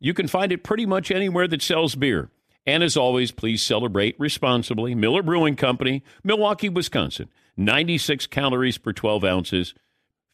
you can find it pretty much anywhere that sells beer. And as always, please celebrate responsibly. Miller Brewing Company, Milwaukee, Wisconsin. 96 calories per 12 ounces.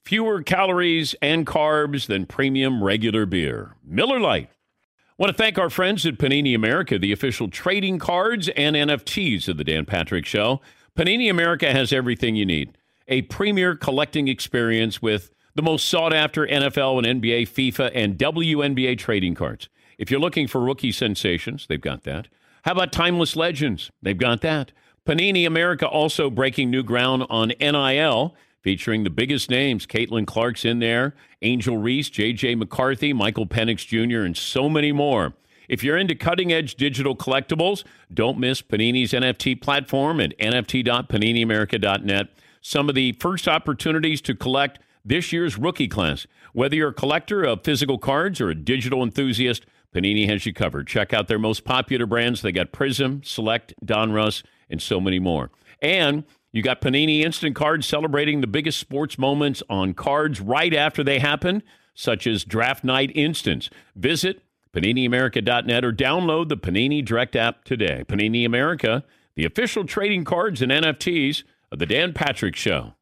Fewer calories and carbs than premium regular beer. Miller Lite. I Want to thank our friends at Panini America, the official trading cards and NFTs of the Dan Patrick Show. Panini America has everything you need. A premier collecting experience with the most sought after NFL and NBA, FIFA, and WNBA trading cards. If you're looking for rookie sensations, they've got that. How about timeless legends? They've got that. Panini America also breaking new ground on NIL, featuring the biggest names. Caitlin Clark's in there, Angel Reese, J.J. McCarthy, Michael Penix Jr., and so many more. If you're into cutting edge digital collectibles, don't miss Panini's NFT platform at nft.paniniamerica.net. Some of the first opportunities to collect this year's rookie class. Whether you're a collector of physical cards or a digital enthusiast, Panini has you covered. Check out their most popular brands. They got Prism, Select, Donruss, and so many more. And you got Panini Instant Cards celebrating the biggest sports moments on cards right after they happen, such as Draft Night Instants. Visit PaniniAmerica.net or download the Panini Direct app today. Panini America, the official trading cards and NFTs of The Dan Patrick Show.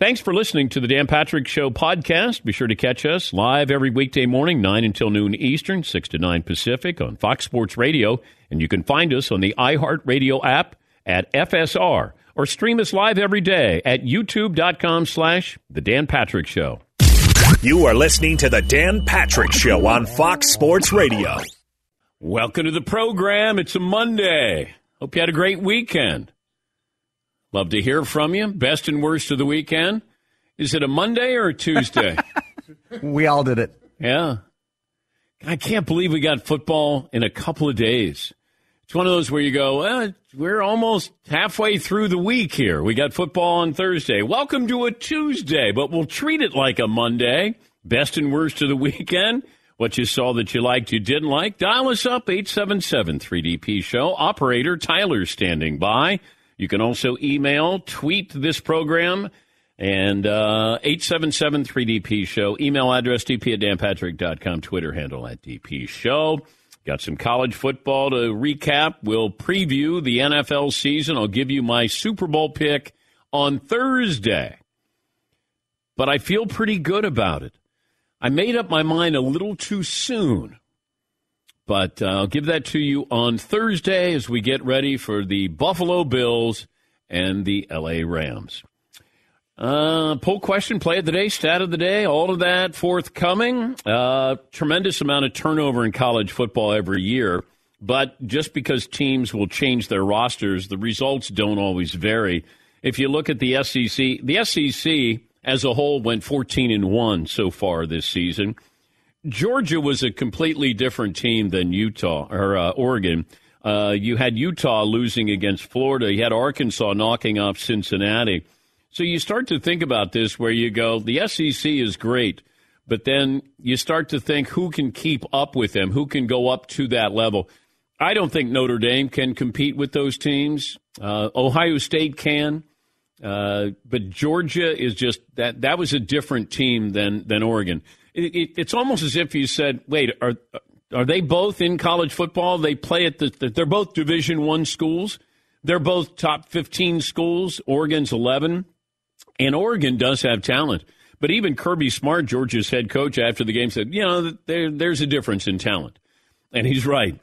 Thanks for listening to the Dan Patrick Show podcast. Be sure to catch us live every weekday morning, 9 until noon Eastern, 6 to 9 Pacific on Fox Sports Radio. And you can find us on the iHeartRadio app at FSR or stream us live every day at youtube.com slash The Dan Patrick Show. You are listening to The Dan Patrick Show on Fox Sports Radio. Welcome to the program. It's a Monday. Hope you had a great weekend. Love to hear from you. Best and worst of the weekend. Is it a Monday or a Tuesday? we all did it. Yeah. I can't believe we got football in a couple of days. It's one of those where you go, well, we're almost halfway through the week here. We got football on Thursday. Welcome to a Tuesday, but we'll treat it like a Monday. Best and worst of the weekend. What you saw that you liked, you didn't like. Dial us up, 877 3DP Show. Operator Tyler standing by. You can also email, tweet this program, and uh, 877 3DP Show. Email address dp at danpatrick.com. Twitter handle at DP Show. Got some college football to recap. We'll preview the NFL season. I'll give you my Super Bowl pick on Thursday. But I feel pretty good about it. I made up my mind a little too soon but uh, I'll give that to you on Thursday as we get ready for the Buffalo Bills and the LA Rams. Uh, poll question, play of the day, stat of the day, all of that forthcoming. Uh, tremendous amount of turnover in college football every year, but just because teams will change their rosters, the results don't always vary. If you look at the SEC, the SEC as a whole went 14 and 1 so far this season. Georgia was a completely different team than Utah or uh, Oregon. Uh, you had Utah losing against Florida. You had Arkansas knocking off Cincinnati. So you start to think about this where you go, the SEC is great, but then you start to think who can keep up with them, who can go up to that level. I don't think Notre Dame can compete with those teams. Uh, Ohio State can. Uh, but Georgia is just that that was a different team than than Oregon. It, it, it's almost as if you said, "Wait, are are they both in college football? They play at the they're both Division One schools. They're both top fifteen schools. Oregon's eleven, and Oregon does have talent. But even Kirby Smart, Georgia's head coach, after the game said, "You know, there, there's a difference in talent," and he's right.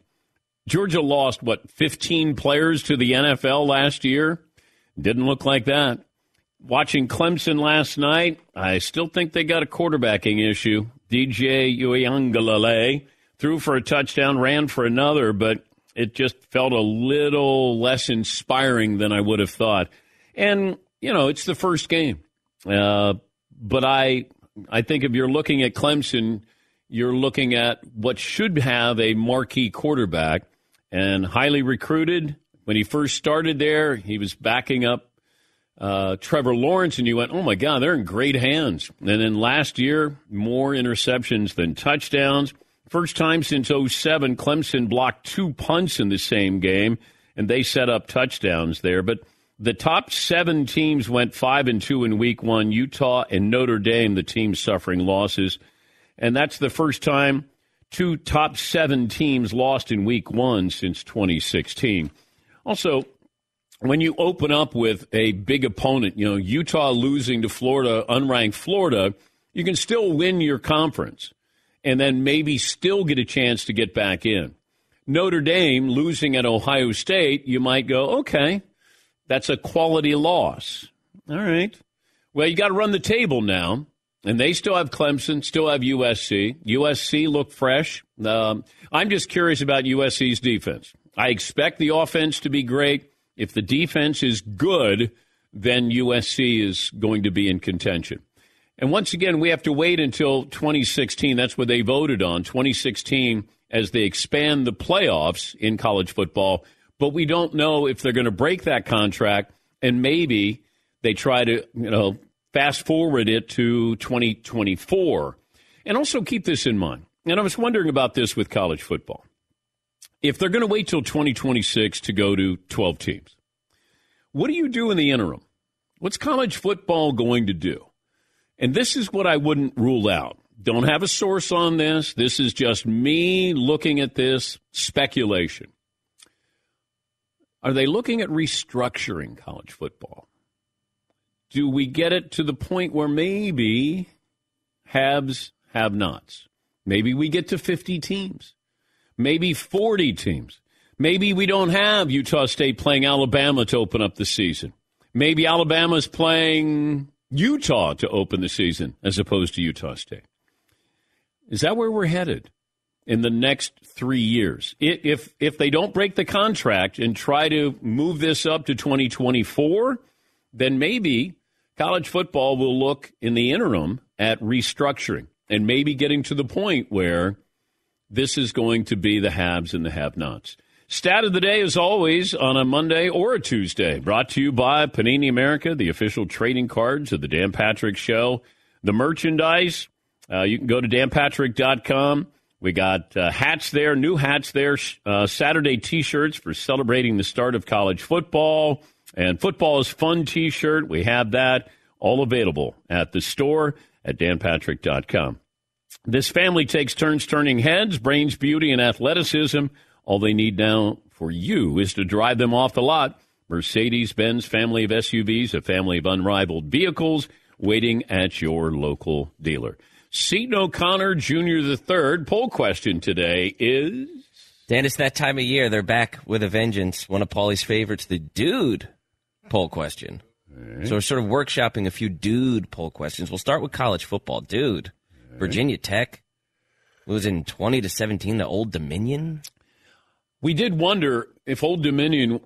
Georgia lost what 15 players to the NFL last year. Didn't look like that. Watching Clemson last night, I still think they got a quarterbacking issue. DJ Uiagalelei threw for a touchdown, ran for another, but it just felt a little less inspiring than I would have thought. And you know, it's the first game, uh, but I I think if you're looking at Clemson, you're looking at what should have a marquee quarterback and highly recruited. When he first started there, he was backing up uh, Trevor Lawrence, and you went, oh my God, they're in great hands. And then last year, more interceptions than touchdowns. First time since 07, Clemson blocked two punts in the same game, and they set up touchdowns there. But the top seven teams went five and two in week one. Utah and Notre Dame, the teams suffering losses. And that's the first time two top seven teams lost in week one since 2016. Also, when you open up with a big opponent, you know, Utah losing to Florida, unranked Florida, you can still win your conference and then maybe still get a chance to get back in. Notre Dame losing at Ohio State, you might go, okay, that's a quality loss. All right. Well, you got to run the table now. And they still have Clemson, still have USC. USC look fresh. Um, I'm just curious about USC's defense. I expect the offense to be great. If the defense is good, then USC is going to be in contention. And once again, we have to wait until 2016. That's what they voted on, 2016, as they expand the playoffs in college football. But we don't know if they're going to break that contract and maybe they try to, you know, fast forward it to 2024. And also keep this in mind. And I was wondering about this with college football. If they're going to wait till 2026 to go to 12 teams, what do you do in the interim? What's college football going to do? And this is what I wouldn't rule out. Don't have a source on this. This is just me looking at this speculation. Are they looking at restructuring college football? do we get it to the point where maybe haves have nots? Maybe we get to 50 teams, maybe 40 teams. Maybe we don't have Utah State playing Alabama to open up the season. Maybe Alabama's playing Utah to open the season as opposed to Utah State. Is that where we're headed in the next three years? If if they don't break the contract and try to move this up to 2024, then maybe college football will look in the interim at restructuring and maybe getting to the point where this is going to be the haves and the have nots. Stat of the day, as always, on a Monday or a Tuesday, brought to you by Panini America, the official trading cards of the Dan Patrick Show. The merchandise, uh, you can go to danpatrick.com. We got uh, hats there, new hats there, uh, Saturday t shirts for celebrating the start of college football. And football is fun t shirt. We have that all available at the store at danpatrick.com. This family takes turns turning heads, brains, beauty, and athleticism. All they need now for you is to drive them off the lot. Mercedes Benz family of SUVs, a family of unrivaled vehicles waiting at your local dealer. Seton O'Connor Jr. the third poll question today is Dan, it's that time of year. They're back with a vengeance. One of Paulie's favorites, the dude poll question. Right. So we're sort of workshopping a few dude poll questions. We'll start with college football. Dude. Virginia Tech losing 20 to 17 to Old Dominion. We did wonder if Old Dominion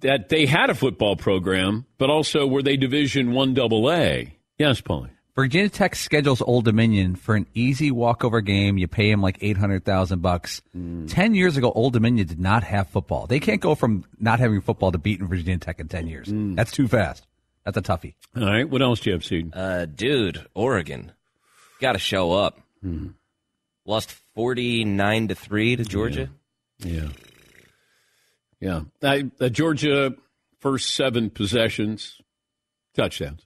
that they had a football program, but also were they Division One Double A? Yes, Paulie. Virginia Tech schedules Old Dominion for an easy walkover game. You pay him like eight hundred thousand bucks. Mm. Ten years ago, Old Dominion did not have football. They can't go from not having football to beating Virginia Tech in ten years. Mm. That's too fast. That's a toughie. All right. What else do you have, seen? Uh, dude, Oregon, got to show up. Mm. Lost forty nine to three to Georgia. Yeah. Yeah. yeah. I, uh, Georgia first seven possessions touchdowns.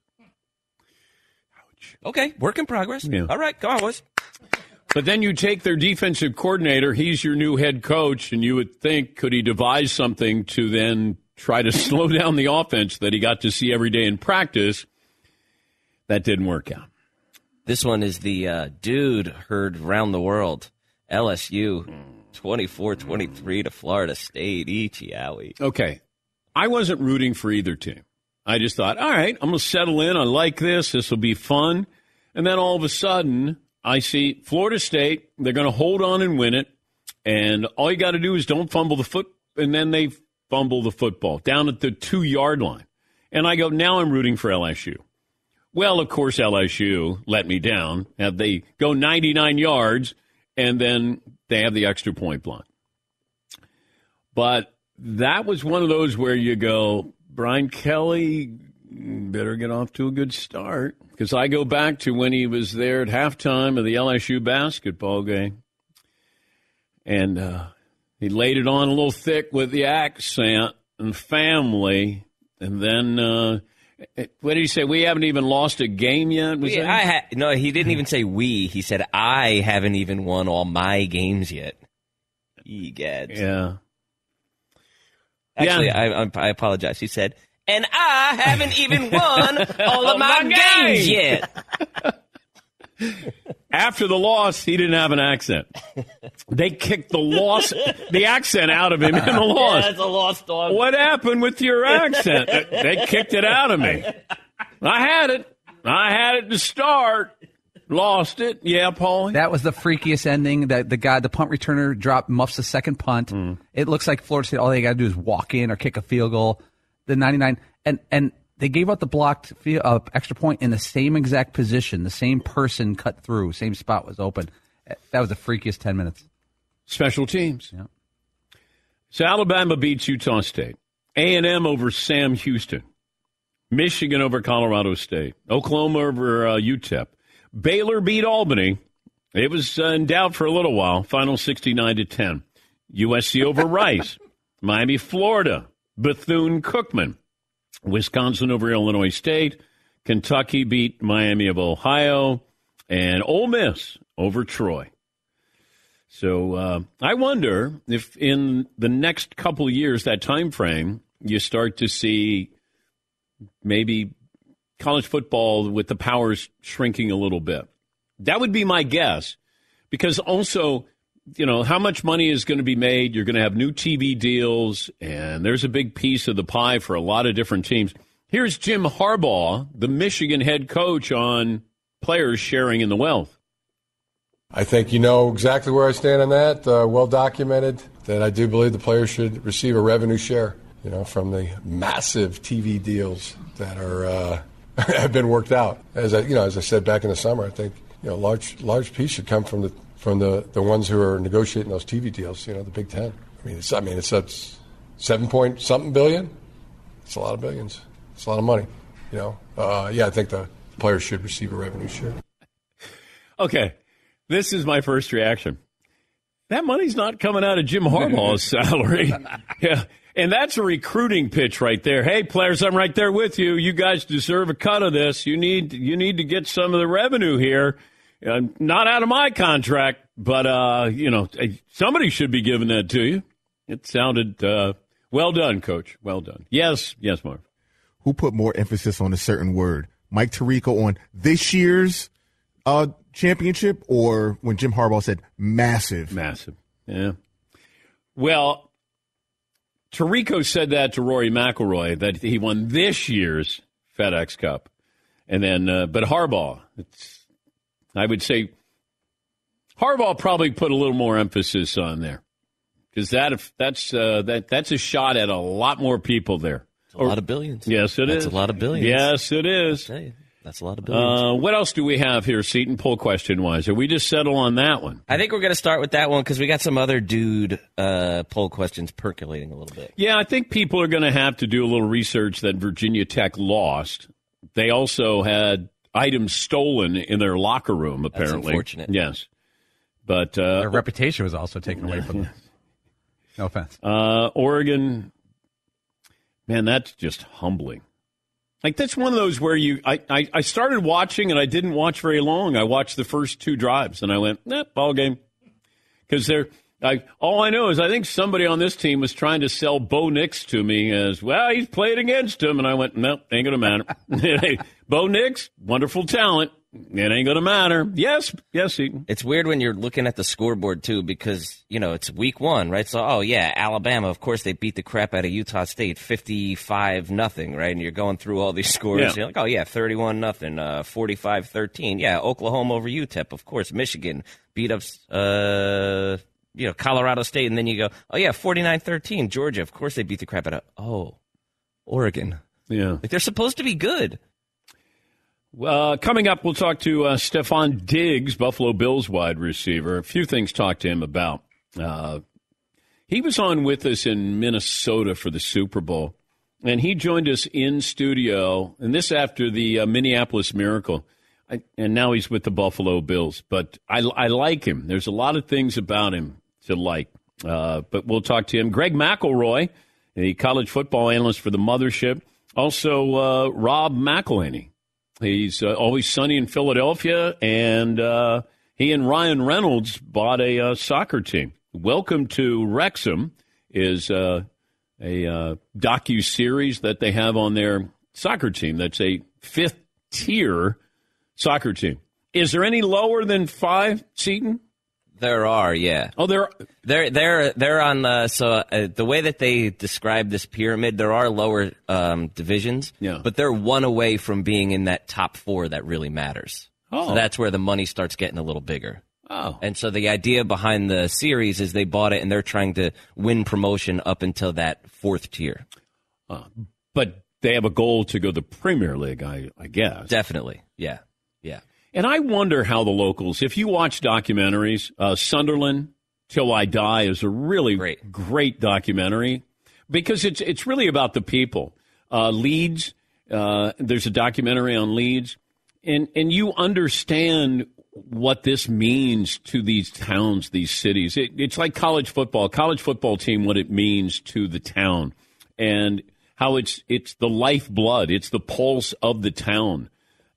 Ouch. Okay, work in progress. Yeah. All right, come on, boys. But then you take their defensive coordinator, he's your new head coach, and you would think, could he devise something to then try to slow down the offense that he got to see every day in practice? That didn't work out. This one is the uh, dude heard round the world. LSU 24-23 to Florida State. Each owie. Okay. I wasn't rooting for either team. I just thought, all right, I'm going to settle in. I like this. This will be fun. And then all of a sudden, I see Florida State. They're going to hold on and win it. And all you got to do is don't fumble the foot. And then they fumble the football down at the two yard line. And I go, now I'm rooting for LSU. Well, of course, LSU let me down. Have they go 99 yards, and then they have the extra point block. But that was one of those where you go, Brian Kelly better get off to a good start. Because I go back to when he was there at halftime of the LSU basketball game. And uh, he laid it on a little thick with the accent and family. And then, uh, what did he say? We haven't even lost a game yet? Was We, that- I ha- no, he didn't even say we. He said I haven't even won all my games yet. Egads. yeah. Actually, Yeah. I, I, I apologize. He said, and I haven't even won all of my, my games games." yet. After the loss, he didn't have an accent. They kicked the loss, the accent out of him in the Yeah, loss. that's a lost dog. What happened with your accent? They kicked it out of me. I had it. I had it to start. Lost it. Yeah, Paul. That was the freakiest ending. That the guy, the punt returner, dropped muffs the second punt. Hmm. It looks like Florida State. All they got to do is walk in or kick a field goal. The ninety nine, and and they gave out the blocked uh, extra point in the same exact position. The same person cut through. Same spot was open. That was the freakiest ten minutes. Special teams. So Alabama beats Utah State. A&M over Sam Houston. Michigan over Colorado State. Oklahoma over uh, UTEP. Baylor beat Albany. It was uh, in doubt for a little while. Final 69 to 10. USC over Rice. Miami, Florida. Bethune Cookman. Wisconsin over Illinois State. Kentucky beat Miami of Ohio. And Ole Miss over Troy. So uh, I wonder if in the next couple years, that time frame, you start to see maybe college football with the powers shrinking a little bit. That would be my guess, because also, you know, how much money is going to be made? You're going to have new TV deals, and there's a big piece of the pie for a lot of different teams. Here's Jim Harbaugh, the Michigan head coach, on players sharing in the wealth. I think you know exactly where I stand on that. Uh, well documented that I do believe the players should receive a revenue share. You know, from the massive TV deals that are uh, have been worked out. As I, you know, as I said back in the summer, I think you know large large piece should come from the from the, the ones who are negotiating those TV deals. You know, the Big Ten. I mean, it's I mean it's seven point something billion. It's a lot of billions. It's a lot of money. You know, uh, yeah, I think the players should receive a revenue share. Okay, this is my first reaction. That money's not coming out of Jim Harbaugh's salary. yeah. And that's a recruiting pitch right there. Hey, players, I'm right there with you. You guys deserve a cut of this. You need you need to get some of the revenue here. Uh, not out of my contract, but uh, you know, somebody should be giving that to you. It sounded uh, well done, coach. Well done. Yes, yes, Marv. Who put more emphasis on a certain word? Mike Tirico on this year's uh, championship, or when Jim Harbaugh said massive? Massive. Yeah. Well, Tirico said that to Rory McIlroy that he won this year's FedEx Cup, and then uh, but Harbaugh, it's I would say Harbaugh probably put a little more emphasis on there because that that's uh, that that's a shot at a lot more people there. a lot of billions. Yes, it is. That's a lot of billions. Yes, it is. That's a lot of billions. Uh, what else do we have here, Seton? Poll question wise, are we just settle on that one? I think we're going to start with that one because we got some other dude uh, poll questions percolating a little bit. Yeah, I think people are going to have to do a little research that Virginia Tech lost. They also had items stolen in their locker room, apparently. That's unfortunate. Yes. But uh, Their reputation was also taken away from them. No offense. uh, Oregon, man, that's just humbling. Like that's one of those where you I, I, I started watching and I didn't watch very long. I watched the first two drives and I went, nah, ball game. Because they're I, all I know is I think somebody on this team was trying to sell Bo Nix to me as well. He's played against him, and I went, no, ain't gonna matter. Bo Nix, wonderful talent. It ain't gonna matter. Yes, yes, Seton. It's weird when you're looking at the scoreboard too, because you know it's week one, right? So, oh yeah, Alabama. Of course, they beat the crap out of Utah State, fifty-five nothing, right? And you're going through all these scores. Yeah. You're like, oh yeah, thirty-one nothing, uh, 45-13. Yeah, Oklahoma over UTEP, of course. Michigan beat up, uh, you know, Colorado State, and then you go, oh yeah, 49-13. Georgia, of course, they beat the crap out of. Oh, Oregon. Yeah. Like they're supposed to be good. Uh, coming up, we'll talk to uh, Stefan Diggs, Buffalo Bills wide receiver. A few things to talk to him about. Uh, he was on with us in Minnesota for the Super Bowl, and he joined us in studio, and this after the uh, Minneapolis Miracle. And now he's with the Buffalo Bills. But I, I like him. There's a lot of things about him to like. Uh, but we'll talk to him. Greg McElroy, the college football analyst for the Mothership. Also, uh, Rob McElhenney. He's uh, always sunny in Philadelphia, and uh, he and Ryan Reynolds bought a uh, soccer team. Welcome to Wrexham is uh, a docu series that they have on their soccer team. That's a fifth tier soccer team. Is there any lower than five, Seton? There are, yeah. Oh, there. They're they're they're on the so uh, the way that they describe this pyramid, there are lower um, divisions, Yeah. but they're one away from being in that top four that really matters. Oh. So that's where the money starts getting a little bigger. Oh, And so the idea behind the series is they bought it and they're trying to win promotion up until that fourth tier. but they have a goal to go to the Premier League, I, I guess. Definitely, yeah, yeah. And I wonder how the locals, if you watch documentaries, uh, Sunderland Till I Die is a really Great. great documentary because it's it's really about the people. Uh, Leeds, uh, there's a documentary on Leeds, and and you understand what this means to these towns, these cities. It, it's like college football, college football team, what it means to the town, and how it's it's the lifeblood, it's the pulse of the town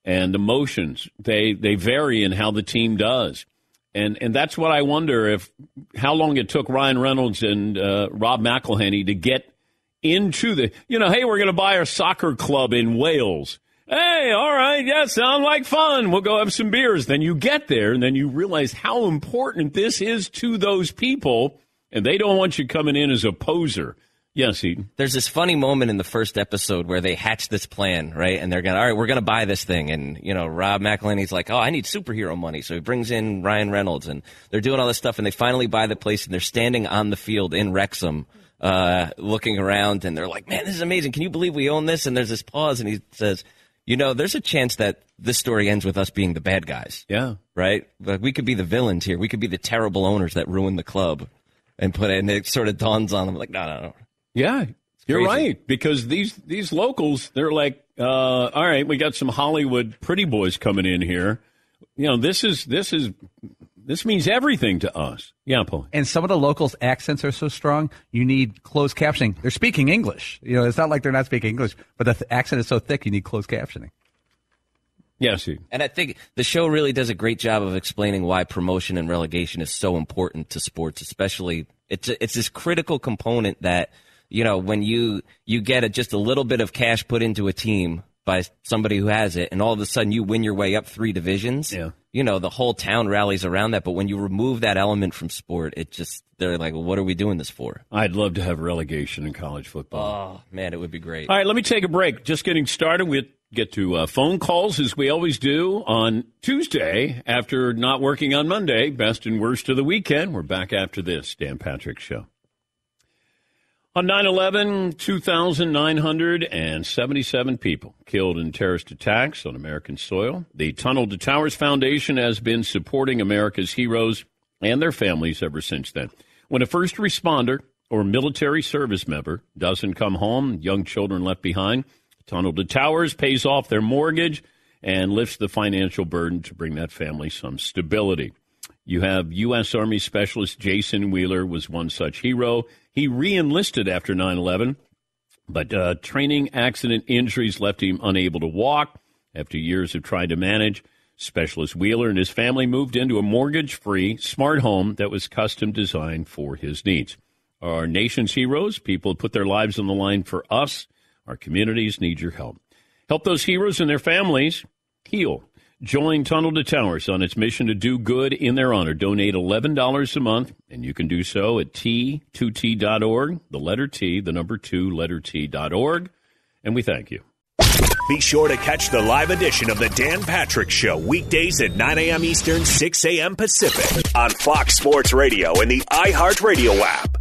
and emotions. They they vary in how the team does. And and that's what I wonder if how long it took Ryan Reynolds and uh, Rob McElhenney to get into the you know hey we're going to buy a soccer club in Wales. Hey all right yeah sound like fun. We'll go have some beers. Then you get there and then you realize how important this is to those people and they don't want you coming in as a poser yes Seton There's this funny moment in the first episode where they hatch this plan, right? And they're gonna, all right, we're gonna buy this thing. And you know, Rob McElhenney's like, oh, I need superhero money, so he brings in Ryan Reynolds, and they're doing all this stuff, and they finally buy the place, and they're standing on the field in Wrexham, uh, looking around, and they're like, man, this is amazing. Can you believe we own this? And there's this pause, and he says, you know, there's a chance that this story ends with us being the bad guys, yeah right? Like we could be the villains here. We could be the terrible owners that ruined the club. And put it, and it sort of dawns on them like, no, no, no. Yeah, you're right because these these locals they're like, uh, all right, we got some Hollywood pretty boys coming in here. You know, this is this is this means everything to us. Yeah, Paul. And some of the locals' accents are so strong, you need closed captioning. They're speaking English. You know, it's not like they're not speaking English, but the th- accent is so thick, you need closed captioning. Yes, he. And I think the show really does a great job of explaining why promotion and relegation is so important to sports, especially it's it's this critical component that you know when you you get a, just a little bit of cash put into a team by somebody who has it, and all of a sudden you win your way up three divisions. Yeah. You know the whole town rallies around that, but when you remove that element from sport, it just they're like, well, what are we doing this for? I'd love to have relegation in college football. Oh man, it would be great. All right, let me take a break. Just getting started. We get to uh, phone calls as we always do on Tuesday after not working on Monday. Best and worst of the weekend. We're back after this Dan Patrick Show. On 9 11, 2,977 people killed in terrorist attacks on American soil. The Tunnel to Towers Foundation has been supporting America's heroes and their families ever since then. When a first responder or military service member doesn't come home, young children left behind, Tunnel to Towers pays off their mortgage and lifts the financial burden to bring that family some stability. You have U.S. Army Specialist Jason Wheeler was one such hero. He reenlisted after 9/11, But uh, training accident injuries left him unable to walk after years of trying to manage. Specialist Wheeler and his family moved into a mortgage free, smart home that was custom designed for his needs. Our nation's heroes, people put their lives on the line for us, our communities need your help. Help those heroes and their families heal. Join Tunnel to Towers on its mission to do good in their honor. Donate $11 a month, and you can do so at T2T.org, the letter T, the number two, letter T.org. And we thank you. Be sure to catch the live edition of the Dan Patrick Show weekdays at 9 a.m. Eastern, 6 a.m. Pacific on Fox Sports Radio and the iHeartRadio app.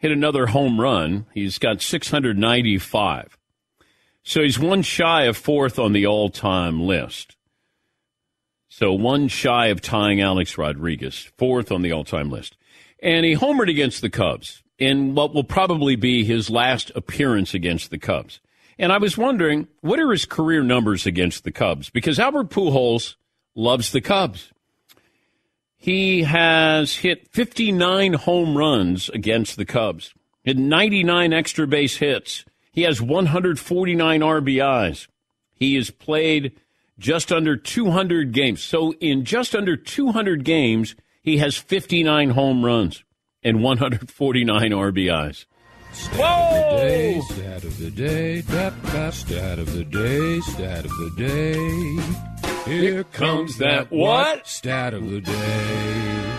hit another home run. He's got 695. So he's one shy of fourth on the all time list. So one shy of tying Alex Rodriguez, fourth on the all time list. And he homered against the Cubs in what will probably be his last appearance against the Cubs. And I was wondering, what are his career numbers against the Cubs? Because Albert Pujols loves the Cubs. He has hit 59 home runs against the Cubs, hit 99 extra base hits. He has 149 RBIs. He has played just under 200 games. So in just under 200 games, he has 59 home runs and 149 RBIs. Whoa! Of the day, stat of the day, stat of the day, stat of the day. Here comes that what? Stat of the day.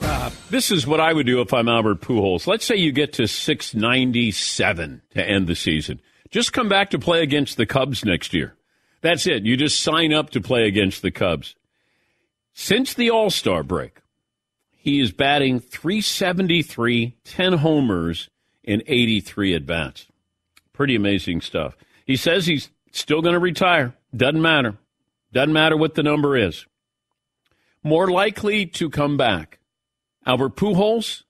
Uh, this is what I would do if I'm Albert Pujols. Let's say you get to 697 to end the season. Just come back to play against the Cubs next year. That's it. You just sign up to play against the Cubs. Since the All Star break, he is batting 373, 10 homers, and 83 at bats. Pretty amazing stuff. He says he's still going to retire. Doesn't matter. Doesn't matter what the number is. More likely to come back. Albert Pujols,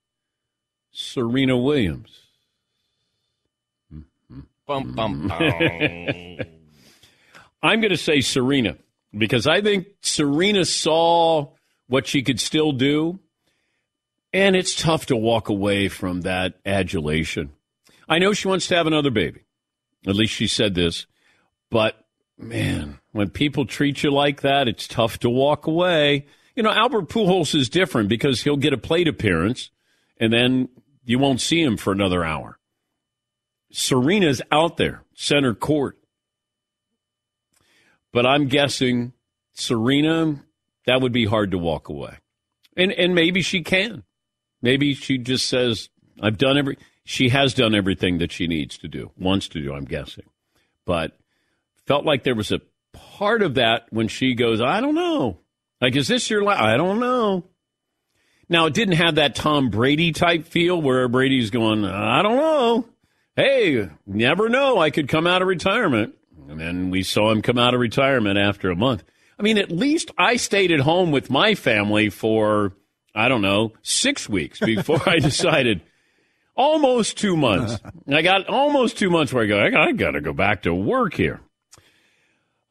Serena Williams. Bum, bum, bum. I'm going to say Serena because I think Serena saw what she could still do, and it's tough to walk away from that adulation. I know she wants to have another baby. At least she said this. But man, when people treat you like that, it's tough to walk away. You know, Albert Pujols is different because he'll get a plate appearance and then you won't see him for another hour. Serena's out there, center court. But I'm guessing Serena, that would be hard to walk away. And and maybe she can. Maybe she just says, I've done every she has done everything that she needs to do, wants to do, I'm guessing. But felt like there was a part of that when she goes, I don't know. Like, is this your last? I don't know. Now, it didn't have that Tom Brady type feel where Brady's going, I don't know. Hey, never know. I could come out of retirement. And then we saw him come out of retirement after a month. I mean, at least I stayed at home with my family for, I don't know, six weeks before I decided. Almost two months. I got almost two months where I go, I got to go back to work here.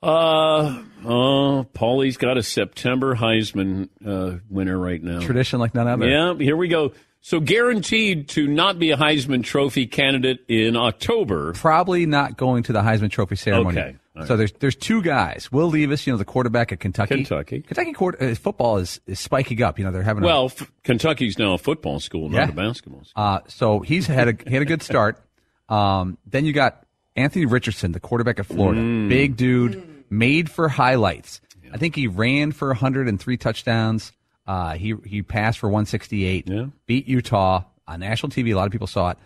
Uh, oh, Paulie's got a September Heisman uh, winner right now. Tradition like none other. Yeah, here we go. So guaranteed to not be a Heisman Trophy candidate in October. Probably not going to the Heisman Trophy ceremony. Okay. Right. So there's there's two guys. Will Levis, you know, the quarterback at Kentucky. Kentucky. Kentucky court, uh, football is, is spiking up. You know, they're having Well, f- Kentucky's now a football school, not Yeah. a basketball school. Uh, so he's had a he had a good start. Um, then you got Anthony Richardson, the quarterback of Florida, Mm. big dude, made for highlights. I think he ran for 103 touchdowns. Uh, he he passed for 168. Yeah. Beat Utah on national TV. A lot of people saw it.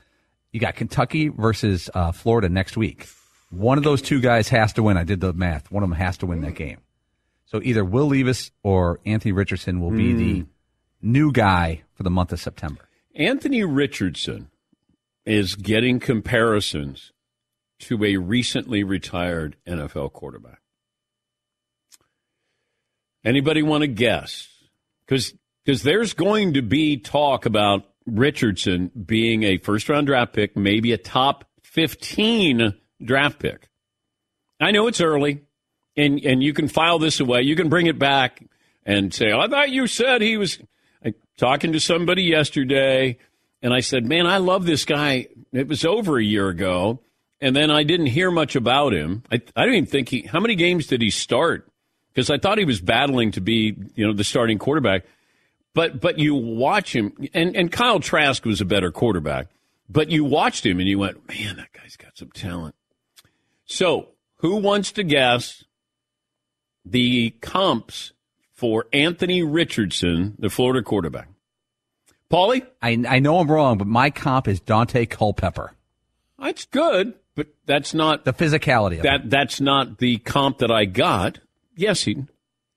You got Kentucky versus uh, Florida next week. One of those two guys has to win. I did the math. One of them has to win that game. So either Will Levis or Anthony Richardson will be the new guy for the month of September. Anthony Richardson is getting comparisons to a recently retired NFL quarterback. Anybody want to guess? Because because there's going to be talk about Richardson being a first round draft pick, maybe a top 15 draft pick. I know it's early, and, and you can file this away. You can bring it back and say, I thought you said he was I, talking to somebody yesterday, and I said, Man, I love this guy. It was over a year ago, and then I didn't hear much about him. I, I don't even think he, how many games did he start? Because I thought he was battling to be, you know, the starting quarterback. But but you watch him, and, and Kyle Trask was a better quarterback. but you watched him and you went, man, that guy's got some talent. So, who wants to guess the comps for Anthony Richardson, the Florida quarterback? Paulie? I, I know I'm wrong, but my comp is Daunte Culpepper. That's good, but that's not The physicality of that. it. That's not the comp that I got. Yes, he.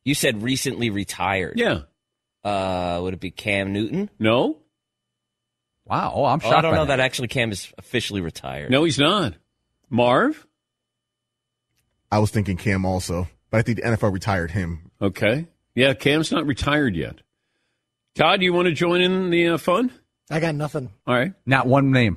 You said recently retired. Yeah. Uh, would it be Cam Newton? No. Wow. Oh, I'm Oh, shocked. I don't by know that actually Cam is officially retired. No, he's not. Marv. I was thinking Cam also, but I think the NFL retired him. Okay. Yeah, Cam's not retired yet. Todd, you want to join in the uh, fun? I got nothing. All right. Not one name.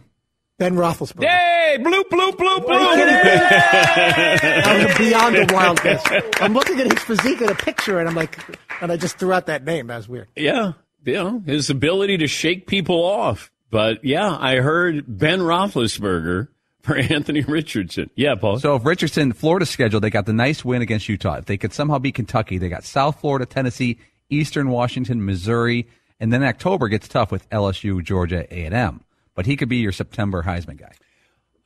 Ben Roethlisberger. Hey, bloop, bloop, bloop, bloop! I bloop. was beyond the wildness. I'm looking at his physique in a picture, and I'm like, and I just threw out that name. That was weird. yeah, yeah, his ability to shake people off. But yeah, I heard Ben Roethlisberger for Anthony Richardson. Yeah, Paul. So if Richardson, Florida's schedule, they got the nice win against Utah. If they could somehow beat Kentucky, they got South Florida, Tennessee, Eastern Washington, Missouri, and then October gets tough with LSU, Georgia, A&M. But he could be your September Heisman guy.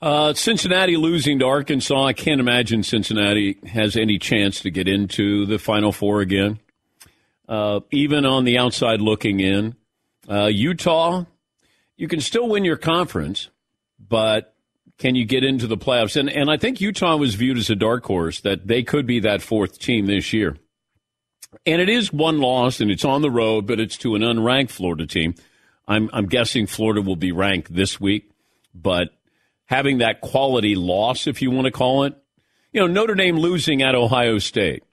Uh, Cincinnati losing to Arkansas. I can't imagine Cincinnati has any chance to get into the Final Four again. Uh, even on the outside looking in, uh, Utah, you can still win your conference, but can you get into the playoffs? And and I think Utah was viewed as a dark horse that they could be that fourth team this year. And it is one loss, and it's on the road, but it's to an unranked Florida team. I'm I'm guessing Florida will be ranked this week, but having that quality loss, if you want to call it, you know, Notre Dame losing at Ohio State.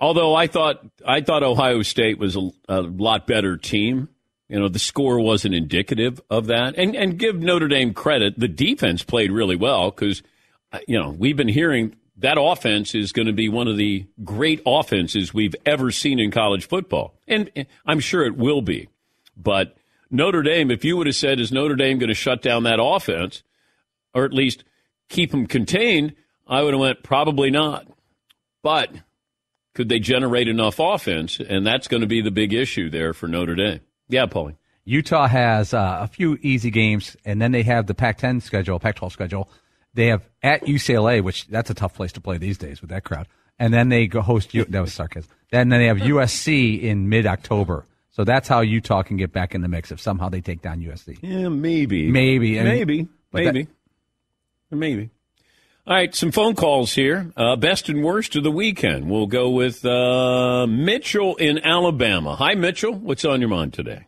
Although I thought I thought Ohio State was a, a lot better team. You know, the score wasn't indicative of that. And and give Notre Dame credit, the defense played really well because uh, you know, we've been hearing that offense is going to be one of the great offenses we've ever seen in college football. And I'm sure it will be. But Notre Dame, if you would have said, is Notre Dame going to shut down that offense or at least keep them contained, I would have went, probably not. But could they generate enough offense? And that's going to be the big issue there for Notre Dame. Yeah, Paulie. Utah has uh, a few easy games, and then they have the Pac-10 schedule, Pac-12 schedule. They have at UCLA, which that's a tough place to play these days with that crowd. And then they go host U- that was sarcasm. Then they have USC in mid-October. So that's how Utah can get back in the mix if somehow they take down USC. Yeah, maybe. Maybe. I mean, Maybe. but that- Maybe. maybe. All right, some phone calls here. Uh, best and worst of the weekend. We'll go with uh, Mitchell in Alabama. Hi, Mitchell. What's on your mind today?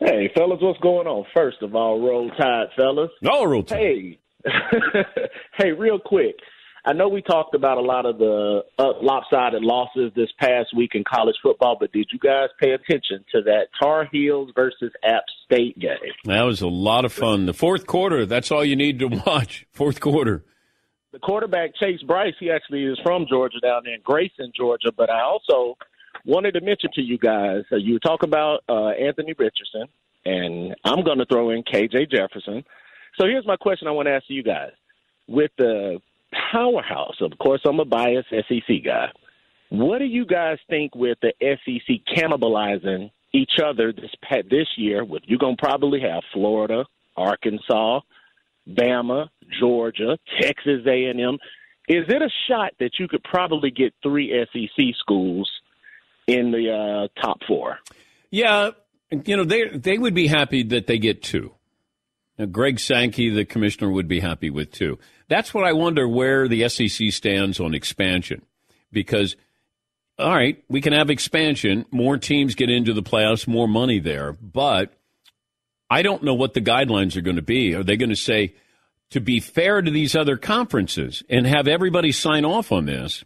Hey, fellas, what's going on? First of all, roll tide, fellas. No, roll tide. Hey, hey, real quick. I know we talked about a lot of the uh, lopsided losses this past week in college football, but did you guys pay attention to that Tar Heels versus App State game? That was a lot of fun. The fourth quarter, that's all you need to watch. Fourth quarter. The quarterback, Chase Brice, he actually is from Georgia down there in Grayson, Georgia, but I also wanted to mention to you guys, uh, you talk about uh, Anthony Richardson, and I'm going to throw in KJ Jefferson. So here's my question I want to ask you guys. With the powerhouse, of course, I'm a biased SEC guy. What do you guys think with the SEC cannibalizing each other this this year? With you're to probably have Florida, Arkansas, Bama, Georgia, Texas A&M. Is it a shot that you could probably get three SEC schools in the uh, top four? Yeah, you know, they they would be happy that they get two. Now, Greg Sankey, the commissioner, would be happy with two. That's what I wonder where the SEC stands on expansion. Because, all right, we can have expansion, more teams get into the playoffs, more money there. But I don't know what the guidelines are going to be. Are they going to say, to be fair to these other conferences and have everybody sign off on this,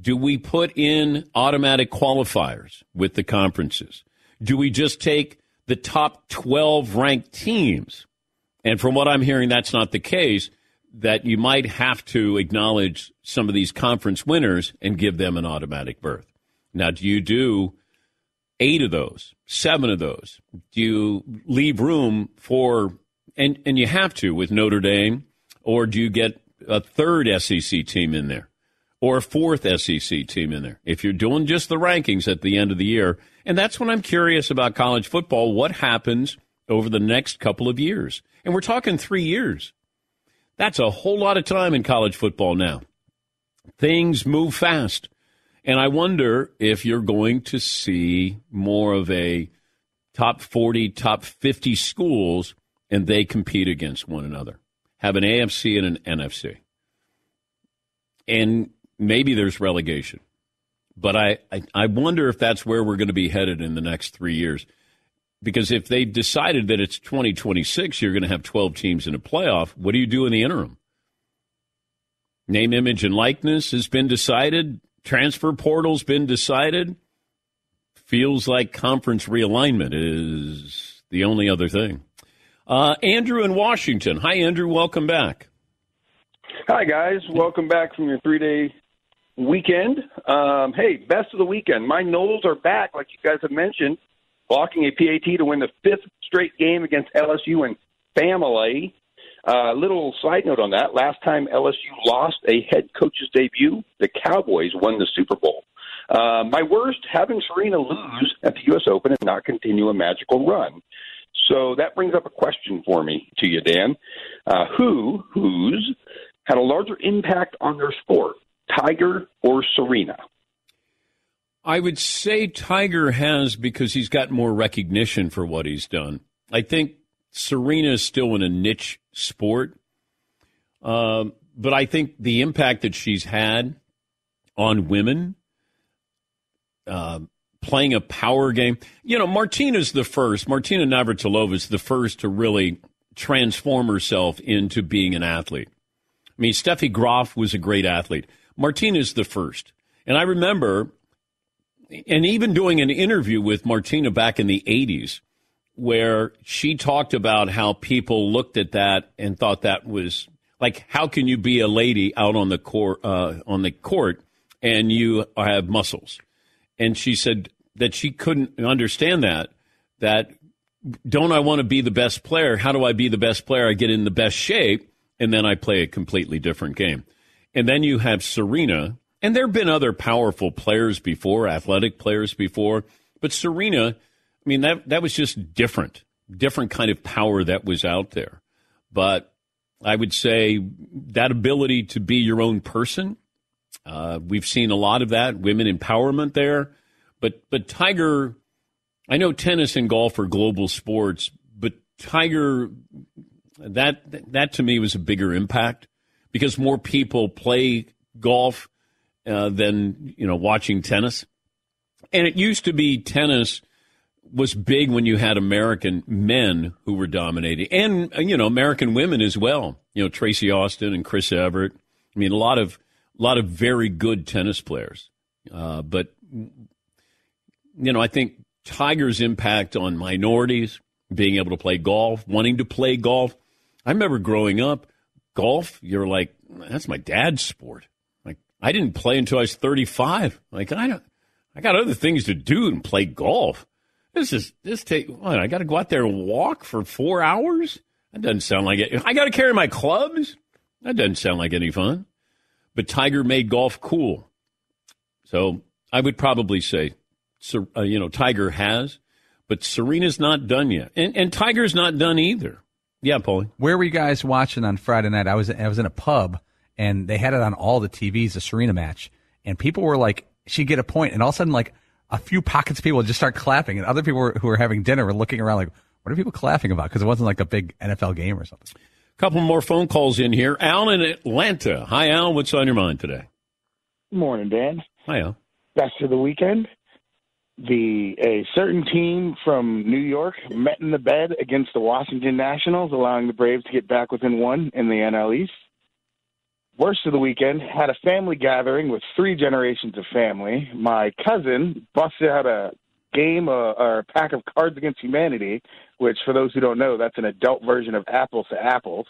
do we put in automatic qualifiers with the conferences? Do we just take the top 12 ranked teams? And from what I'm hearing, that's not the case, that you might have to acknowledge some of these conference winners and give them an automatic berth. Now, do you do eight of those, seven of those? Do you leave room for, and, and you have to with Notre Dame, or do you get a third SEC team in there? or a fourth SEC team in there. If you're doing just the rankings at the end of the year, and that's what I'm curious about college football. What happens over the next couple of years. And we're talking three years. That's a whole lot of time in college football now. Things move fast. And I wonder if you're going to see more of a top 40, top 50 schools and they compete against one another. Have an AFC and an NFC. And maybe there's relegation. But I, I, I wonder if that's where we're going to be headed in the next three years. Because if they've decided that it's 2026, you're going to have 12 teams in a playoff, what do you do in the interim? Name, image, and likeness has been decided. Transfer portal's been decided. Feels like conference realignment is the only other thing. Uh, Andrew in Washington. Hi, Andrew. Welcome back. Hi, guys. Welcome back from your three day weekend. Um, hey, best of the weekend. My Noles are back, like you guys have mentioned, blocking a PAT to win the fifth straight game against LSU and family. Uh, little side note on that: last time LSU lost a head coach's debut, the Cowboys won the Super Bowl. Uh, my worst: having Serena lose at the U.S. Open and not continue a magical run. So that brings up a question for me to you, Dan. Uh, who, who's had a larger impact on their sport, Tiger or Serena? I would say Tiger has because he's got more recognition for what he's done. I think Serena is still in a niche sport. Um, but I think the impact that she's had on women, uh, playing a power game. You know, Martina's the first. Martina Navratilova is the first to really transform herself into being an athlete. I mean, Steffi Graf was a great athlete. Martina's the first. And I remember, and even doing an interview with Martina back in the 80s, where she talked about how people looked at that and thought that was like, how can you be a lady out on the court, uh, on the court and you have muscles? And she said that she couldn't understand that, that don't I want to be the best player? How do I be the best player? I get in the best shape and then I play a completely different game. And then you have Serena, and there have been other powerful players before, athletic players before, but Serena, I mean, that, that was just different, different kind of power that was out there. But I would say that ability to be your own person, uh, we've seen a lot of that, women empowerment there. But, but Tiger, I know tennis and golf are global sports, but Tiger, that, that to me was a bigger impact because more people play golf uh, than you know watching tennis. And it used to be tennis was big when you had American men who were dominating, and uh, you know American women as well. You know Tracy Austin and Chris Evert. I mean, a lot of a lot of very good tennis players. Uh, but you know, I think Tiger's impact on minorities, being able to play golf, wanting to play golf. I remember growing up, golf. You're like, that's my dad's sport. I didn't play until I was 35. Like, I don't, I got other things to do and play golf. This is this take. What, I got to go out there and walk for four hours. That doesn't sound like it. I got to carry my clubs. That doesn't sound like any fun. But Tiger made golf cool. So I would probably say, uh, you know, Tiger has, but Serena's not done yet, and and Tiger's not done either. Yeah, Paulie. Where were you guys watching on Friday night? I was I was in a pub and they had it on all the TVs, the Serena match, and people were like, she'd get a point, and all of a sudden, like a few pockets of people would just start clapping, and other people were, who were having dinner were looking around like, what are people clapping about? Because it wasn't like a big NFL game or something. A couple more phone calls in here. Al in Atlanta. Hi, Al. What's on your mind today? Morning, Dan. Hi, Al. Best of the weekend the a certain team from New York met in the bed against the Washington Nationals, allowing the Braves to get back within one in the NL East. Worst of the weekend had a family gathering with three generations of family. My cousin busted out a game uh, or a pack of Cards Against Humanity, which, for those who don't know, that's an adult version of Apples to Apples.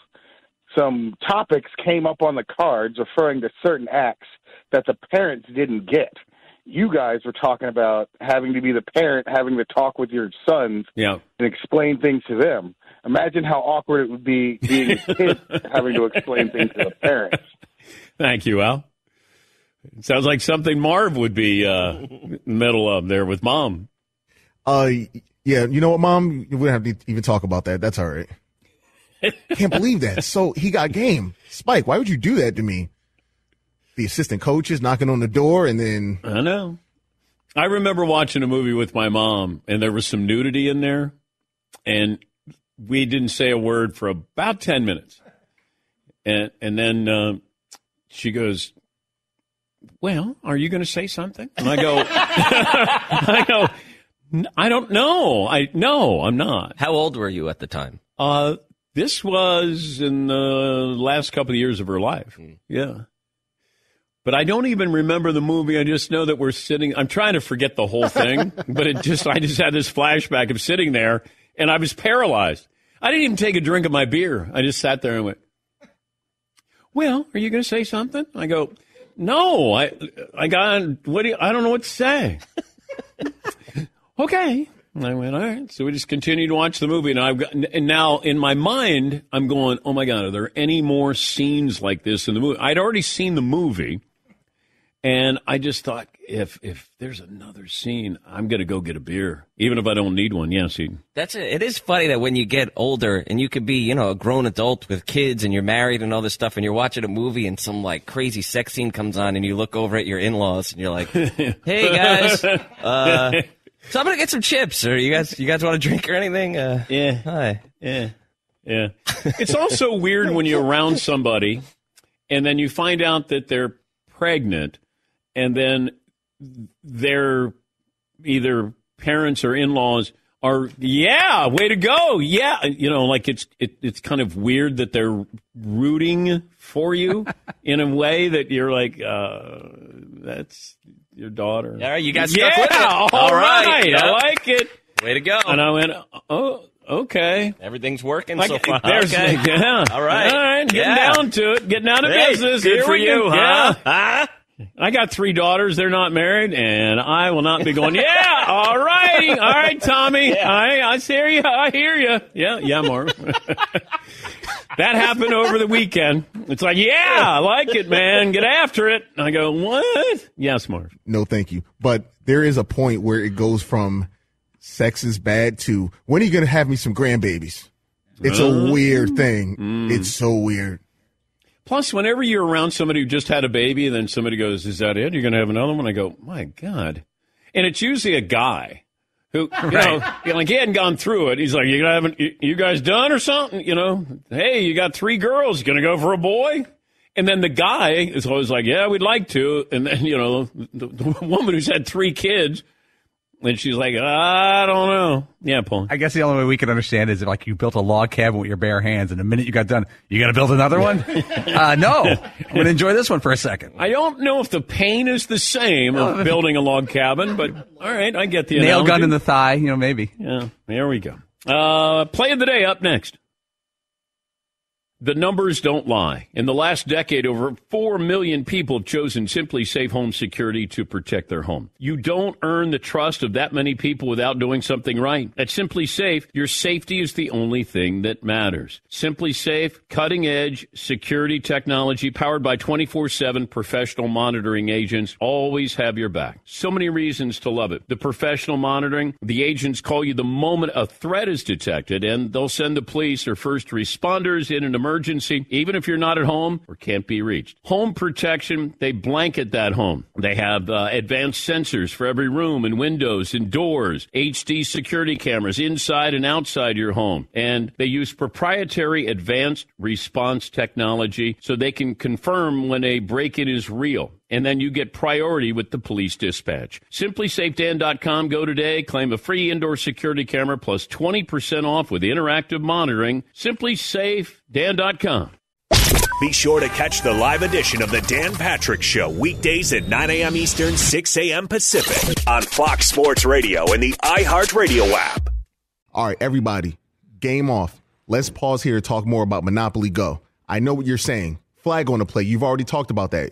Some topics came up on the cards referring to certain acts that the parents didn't get you guys were talking about having to be the parent, having to talk with your sons yeah. and explain things to them. Imagine how awkward it would be being a kid having to explain things to the parents. Thank you, Al. It sounds like something Marv would be uh, middle of there with mom. Uh, Yeah, you know what, Mom? We don't have to even talk about that. That's all right. Can't believe that. So he got game. Spike, why would you do that to me? The assistant coaches knocking on the door, and then I know. I remember watching a movie with my mom, and there was some nudity in there, and we didn't say a word for about ten minutes, and and then uh, she goes, "Well, are you going to say something?" And I go, "I go, I don't know. I no, I'm not." How old were you at the time? Uh, this was in the last couple of years of her life. Hmm. Yeah. But I don't even remember the movie. I just know that we're sitting. I'm trying to forget the whole thing, but it just, I just had this flashback of sitting there and I was paralyzed. I didn't even take a drink of my beer. I just sat there and went, well, are you going to say something? I go, no, I, I got, what do you, I don't know what to say. okay. And I went, all right. So we just continued to watch the movie, and I've got, and now in my mind, I'm going, oh my god, are there any more scenes like this in the movie? I'd already seen the movie, and I just thought, if if there's another scene, I'm gonna go get a beer, even if I don't need one. Yes, he, That's it. It is funny that when you get older and you could be, you know, a grown adult with kids and you're married and all this stuff, and you're watching a movie and some like crazy sex scene comes on, and you look over at your in-laws and you're like, "Hey guys, uh, so I'm gonna get some chips, or you guys, you guys want a drink or anything? Uh, yeah, hi, yeah, yeah. It's also weird when you're around somebody, and then you find out that they're pregnant, and then their either parents or in-laws are yeah way to go yeah you know like it's it, it's kind of weird that they're rooting for you in a way that you're like uh that's your daughter All right, you guys yeah with it. all All right, right, yeah. i like it way to go. and i went oh okay Everything's working Like, so far. okay. yeah. All right. All right. Getting Yeah. down to it. Getting out of Hey, business. good Here for we you, go. huh? Yeah. I got three daughters. They're not married, and I will not be going. Yeah, all righty, all right, Tommy. I I hear you. I hear you. Yeah, yeah, Marv. that happened over the weekend. It's like, yeah, I like it, man. Get after it. And I go, what? Yes, Marv. no, thank you. But there is a point where it goes from sex is bad to when are you going to have me some grandbabies? It's Uh, a weird thing. mm. It's so weird. Plus, whenever you're around somebody who just had a baby, and then somebody goes, "Is that it? You're going to have another one?" I go, "My God!" And it's usually a guy who, you know, like he hadn't gone through it. He's like, "You have? You, guys done or something?" You know, hey, you got three girls. You gonna go for a boy? And then the guy is always like, "Yeah, we'd like to." And then you know, the, the woman who's had three kids, and she's like, "I don't know." Yeah, Paul. I guess the only way we can understand is if like you built a log cabin with your bare hands, and the minute you got done, you got to build another one. uh, no, I'm going to enjoy this one for a second. I don't know if the pain is the same of building a log cabin, but all right, I get the Nail gun in the thigh, you know, maybe. Yeah, there we go. Uh, play of the day up next. The numbers don't lie. In the last decade, over 4 million people have chosen SimpliSafe Home Security to protect their home. You don't earn the trust of that many people without doing something right. At SimpliSafe, your safety is the only thing that matters. SimpliSafe, cutting edge security technology powered by 24 7 professional monitoring agents always have your back. So many reasons to love it. The professional monitoring, the agents call you the moment a threat is detected, and they'll send the police or first responders in an emergency, even if you're not at home or can't be reached. Home protection, they blanket that home. They have uh, advanced sensors for every room and windows and doors, HD security cameras inside and outside your home, and they use proprietary advanced response technology so they can confirm when a break in is real and then you get priority with the police dispatch. SimpliSafeDan.com. Go today, claim a free indoor security camera plus 20% off with interactive monitoring. SimpliSafeDan.com. Be sure to catch the live edition of the Dan Patrick Show weekdays at 9 a.m. Eastern, 6 a.m. Pacific on Fox Sports Radio and the iHeartRadio app. All right, everybody, game off. Let's pause here to talk more about Monopoly Go. I know what you're saying. Flag on the play. You've already talked about that.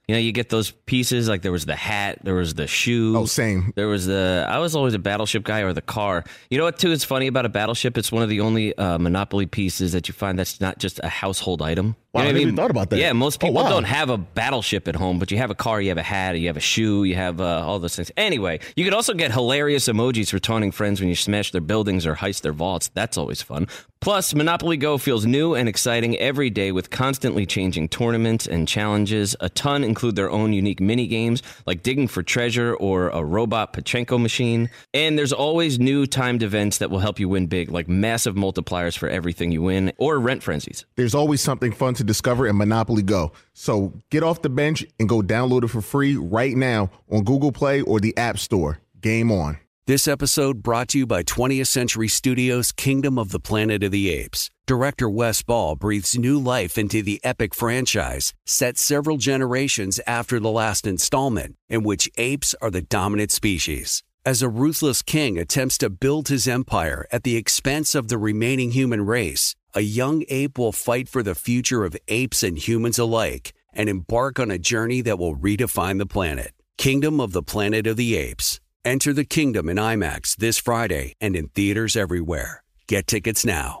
You know, you get those pieces like there was the hat, there was the shoe. Oh, same. There was the. I was always a battleship guy or the car. You know what? Too is funny about a battleship. It's one of the only uh, Monopoly pieces that you find that's not just a household item. Wow, You know I what never even thought about that. Yeah, most Oh, people wow. don't have a battleship at home, but you have a car, you have a hat, you have a shoe, you have uh, all those things. Anyway, you could also get hilarious emojis for taunting friends when you smash their buildings or heist their vaults. That's always fun. Plus, Monopoly Go feels new and exciting every day with constantly changing tournaments and challenges. A ton include their own unique mini games like digging for treasure or a robot Pachinko machine. And there's always new timed events that will help you win big, like massive multipliers for everything you win or rent frenzies. There's always something fun to discover in Monopoly Go. So get off the bench and go download it for free right now on Google Play or the App Store. Game on. This episode brought to you by 20th Century Studios' Kingdom of the Planet of the Apes. Director Wes Ball breathes new life into the epic franchise, set several generations after the last installment, in which apes are the dominant species. As a ruthless king attempts to build his empire at the expense of the remaining human race, a young ape will fight for the future of apes and humans alike and embark on a journey that will redefine the planet. Kingdom of the Planet of the Apes. Enter the kingdom in IMAX this Friday and in theaters everywhere. Get tickets now.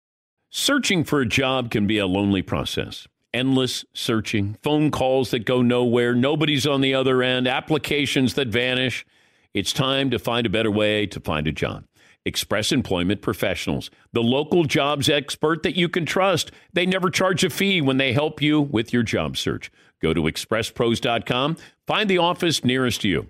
Searching for a job can be a lonely process. Endless searching, phone calls that go nowhere, nobody's on the other end, applications that vanish. It's time to find a better way to find a job. Express Employment Professionals, the local jobs expert that you can trust. They never charge a fee when they help you with your job search. Go to expresspros.com, find the office nearest you.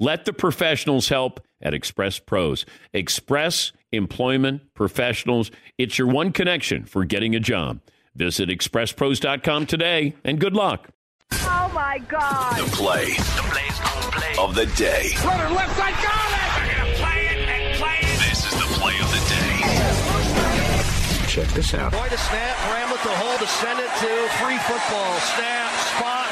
Let the professionals help at Express Pros. Express Employment Professionals. It's your one connection for getting a job. Visit expresspros.com today and good luck. Oh my God. The play, the play's gonna play of the day. Runner left side, got it. We're gonna play it and play it. This is the play of the day. Check this out. Boy to snap, Bramlett to hold, to send it to free football. Snap, spot,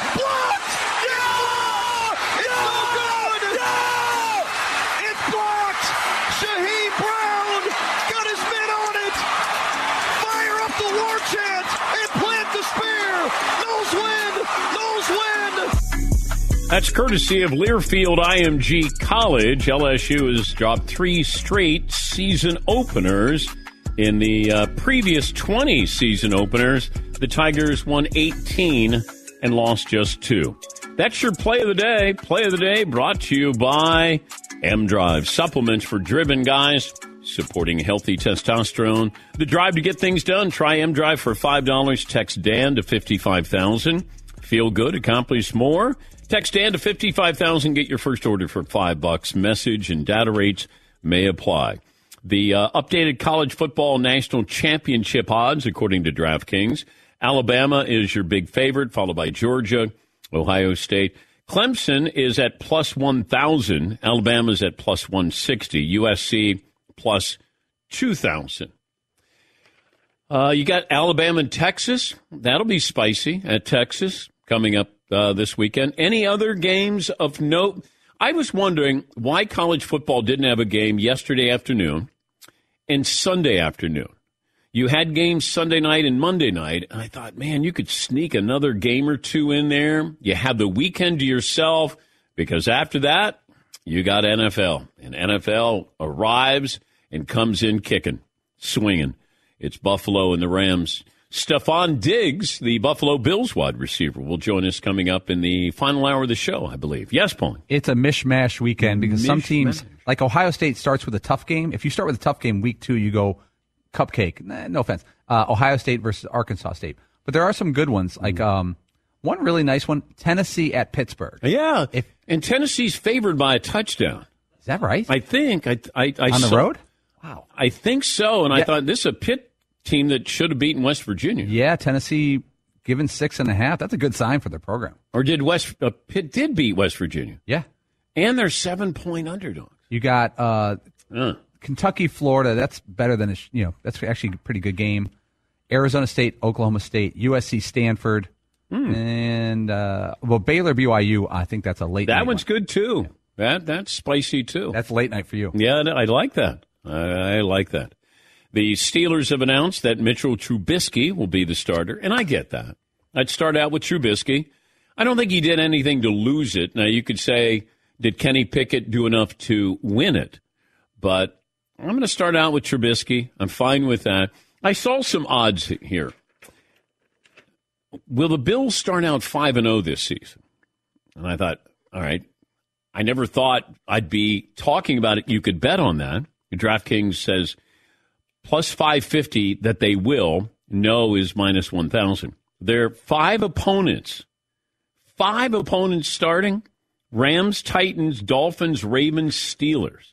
That's courtesy of Learfield IMG College. LSU has dropped three straight season openers. In the uh, previous 20 season openers, the Tigers won 18 and lost just two. That's your play of the day. Play of the day brought to you by M Drive. Supplements for driven guys supporting healthy testosterone. The drive to get things done. Try M Drive for $5. Text Dan to 55000 Feel good, accomplish more. Text Dan to 55000 Get your first order for 5 bucks. Message and data rates may apply. The uh, updated college football national championship odds, according to DraftKings. Alabama is your big favorite, followed by Georgia, Ohio State. Clemson is at plus 1,000. Alabama's at plus 160. USC plus 2,000. Uh, you got Alabama and Texas. That'll be spicy at Texas coming up uh, this weekend. Any other games of note? I was wondering why college football didn't have a game yesterday afternoon and Sunday afternoon. You had games Sunday night and Monday night. And I thought, man, you could sneak another game or two in there. You have the weekend to yourself because after that, you got NFL. And NFL arrives and comes in kicking, swinging. It's Buffalo and the Rams. Stefon Diggs, the Buffalo Bills wide receiver, will join us coming up in the final hour of the show, I believe. Yes, Paul. It's a mishmash weekend because some teams, like Ohio State, starts with a tough game. If you start with a tough game week two, you go cupcake. Nah, no offense. Uh, Ohio State versus Arkansas State. But there are some good ones. Like Mm-hmm. um, one really nice one Tennessee at Pittsburgh. Yeah. and Tennessee's favored by a touchdown. Is that right? I think. I, I, I On the saw- road? Wow. I think so. And I thought this is a Pitt team that should have beaten West Virginia. Yeah, Tennessee given six and a half. That's a good sign for their program. Or did West uh, Pitt did beat West Virginia? Yeah. And they're seven point underdogs. You got uh, Uh. Kentucky, Florida. That's better than a you know. That's actually a pretty good game. Arizona State, Oklahoma State, USC, Stanford, Hmm. and uh, well Baylor, BYU. I think that's a late. That one's good too. That that's spicy too. That's late night for you. Yeah, I like that. I, I like that. The Steelers have announced that Mitchell Trubisky will be the starter, and I get that. I'd start out with Trubisky. I don't think he did anything to lose it. Now you could say, did Kenny Pickett do enough to win it? But I'm going to start out with Trubisky. I'm fine with that. I saw some odds here. Will the Bills start out five and zero this season? And I thought, all right, I never thought I'd be talking about it. You could bet on that. DraftKings says plus 550 that they will. No is minus 1,000. There are five opponents. Five opponents starting Rams, Titans, Dolphins, Ravens, Steelers.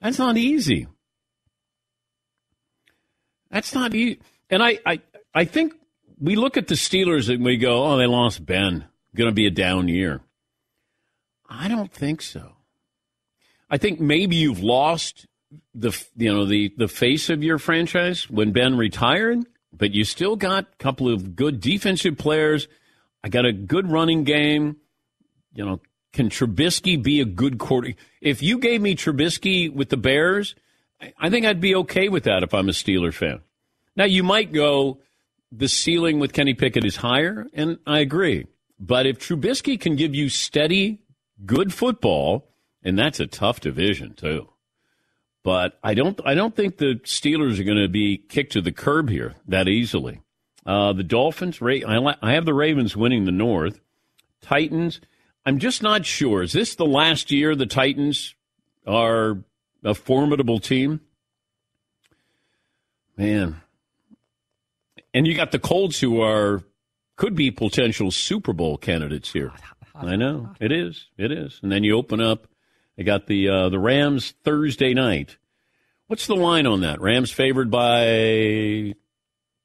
That's not easy. That's not easy. And I, I, I think we look at the Steelers and we go, oh, they lost Ben. Going to be a down year. I don't think so. I think maybe you've lost the you know the the face of your franchise when Ben retired, but you still got a couple of good defensive players. I got a good running game. You know, can Trubisky be a good quarter? If you gave me Trubisky with the Bears, I- think I'd be okay with that if I'm a Steeler fan. Now you might go the ceiling with Kenny Pickett is higher, and I agree. But if Trubisky can give you steady, good football, and that's a tough division too. But I don't, I don't think the Steelers are going to be kicked to the curb here that easily. Uh, the Dolphins, Ra- I, have the Ravens winning the North. Titans, I'm just not sure. Is this the last year the Titans are a formidable team? Man. And you got the Colts who are could be potential Super Bowl candidates here. I know it is, it is. And then you open up. They got the uh, the Rams Thursday night. What's the line on that? Rams favored by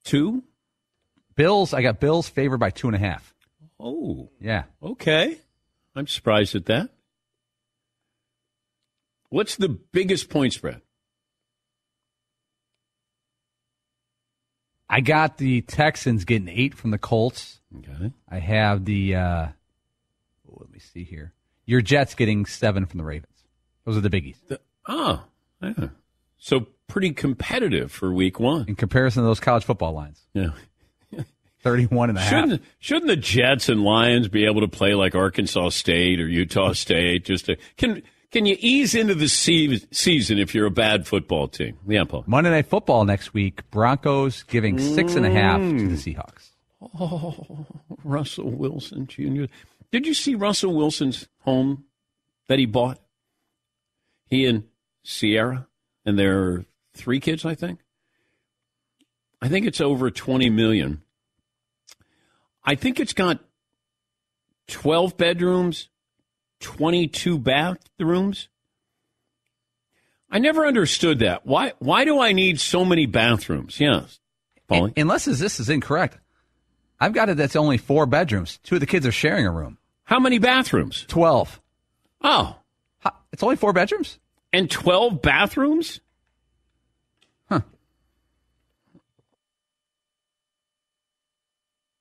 two. Bills. I got Bills favored by two and a half. Oh, Yeah. okay. I'm surprised at that. What's the biggest point spread? I got the Texans getting eight from the Colts. Okay. I have the. Uh, oh, let me see here. Your Jets getting seven from the Ravens. Those are the biggies. Oh, yeah. So pretty competitive for week one. In comparison to those college football lines. Yeah. 31 and a half. Shouldn't shouldn't the Jets and Lions be able to play like Arkansas State or Utah State? Just to, can can you ease into the se- season if you're a bad football team? Yeah, Paul. Monday Night Football next week. Broncos giving six and a half to the mm. Seahawks. Oh, Russell Wilson Jr. Did you see Russell Wilson's home that he bought? He and Ciara and their three kids, I think. I think it's over 20 million. I think it's got 12 bedrooms, 22 bathrooms. I never understood that. Why why do I need so many bathrooms? Yes. Paulie? Unless this is incorrect. I've got it that's only four bedrooms. Two of the kids are sharing a room. How many bathrooms? 12. Oh. It's only four bedrooms? And 12 bathrooms?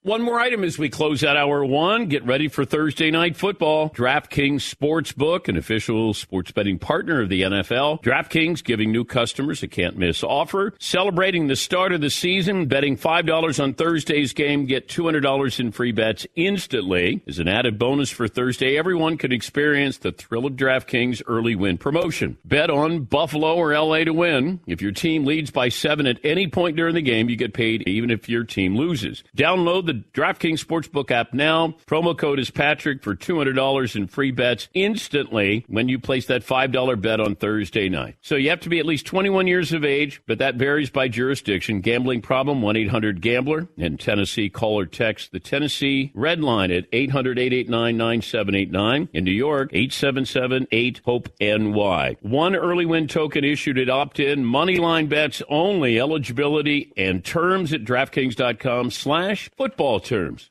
One more item as we close out hour one. Get ready for Thursday night football. DraftKings Sportsbook, an official sports betting partner of the NFL. DraftKings giving new customers a can't miss offer. Celebrating the start of the season, betting $5 on Thursday's game, get $200 in free bets instantly. As an added bonus for Thursday, everyone can experience the thrill of DraftKings early win promotion. Bet on Buffalo or LA to win. If your team leads by seven at any point during the game, you get paid even if your team loses. Download the DraftKings Sportsbook app now. Promo code is Patrick for $200 in free bets instantly when you place that $5 bet on Thursday night. So you have to be at least 21 years of age, but that varies by jurisdiction. Gambling problem, 1-800-GAMBLER. In Tennessee, call or text the Tennessee Red Line at 800-889-9789. In New York, 877-8-HOPE-NY. One early win token issued at opt-in. Money line bets only. Eligibility and terms at DraftKings.com slash football terms.